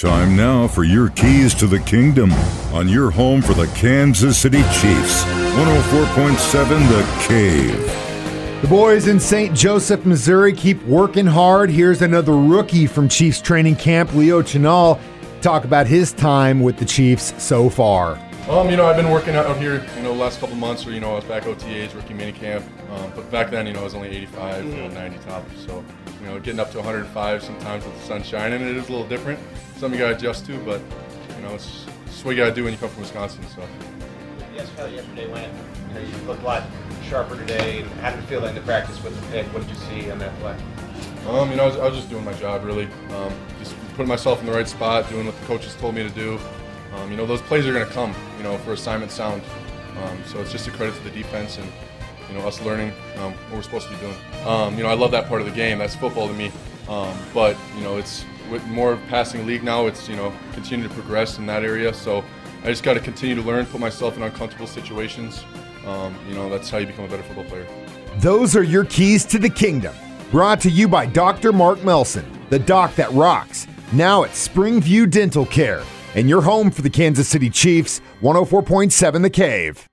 Time now for your keys to the kingdom on your home for the Kansas City Chiefs. 104.7 The Cave. The boys in St. Joseph, Missouri keep working hard. Here's another rookie from Chiefs training camp, Leo Chenal, talk about his time with the Chiefs so far. Um, you know, I've been working out here, you know, the last couple months, or, you know, I was back OTAs, rookie minicamp. Um, but back then, you know, I was only 85, you know, 90 top. So, you know, getting up to 105 sometimes with the sun shining, it is a little different. Something you got to adjust to, but, you know, it's, it's what you got to do when you come from Wisconsin. So, Yes, how yesterday went. You know, you looked a lot sharper today. And how did it feel in the practice with the pick? What did you see on that play? um, you know, I was, I was just doing my job, really. Um, just putting myself in the right spot, doing what the coaches told me to do. Um, you know, those plays are going to come, you know, for assignment sound. Um, so it's just a credit to the defense and, you know, us learning um, what we're supposed to be doing. Um, you know, I love that part of the game. That's football to me. Um, but, you know, it's with more passing league now, it's, you know, continue to progress in that area. So I just got to continue to learn, put myself in uncomfortable situations. Um, you know, that's how you become a better football player. Those are your keys to the kingdom. Brought to you by Dr. Mark Melson, the doc that rocks. Now at Springview Dental Care, and your home for the Kansas City Chiefs, 104.7 The Cave.